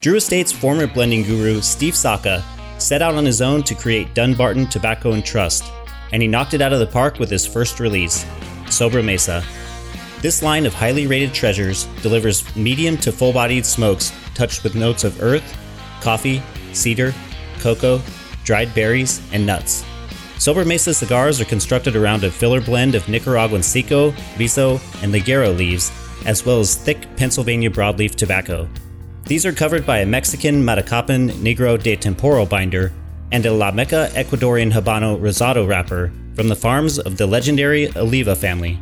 Drew Estate's former blending guru, Steve Saka, set out on his own to create Dunbarton Tobacco and Trust, and he knocked it out of the park with his first release, Sobremesa. This line of highly rated treasures delivers medium to full bodied smokes touched with notes of earth, coffee, cedar, cocoa, dried berries, and nuts. Sobremesa cigars are constructed around a filler blend of Nicaraguan Seco, Rizo, and Ligero leaves, as well as thick Pennsylvania broadleaf tobacco. These are covered by a Mexican Matacapan Negro de Temporal binder and a La Meca Ecuadorian Habano Rosado wrapper from the farms of the legendary Oliva family.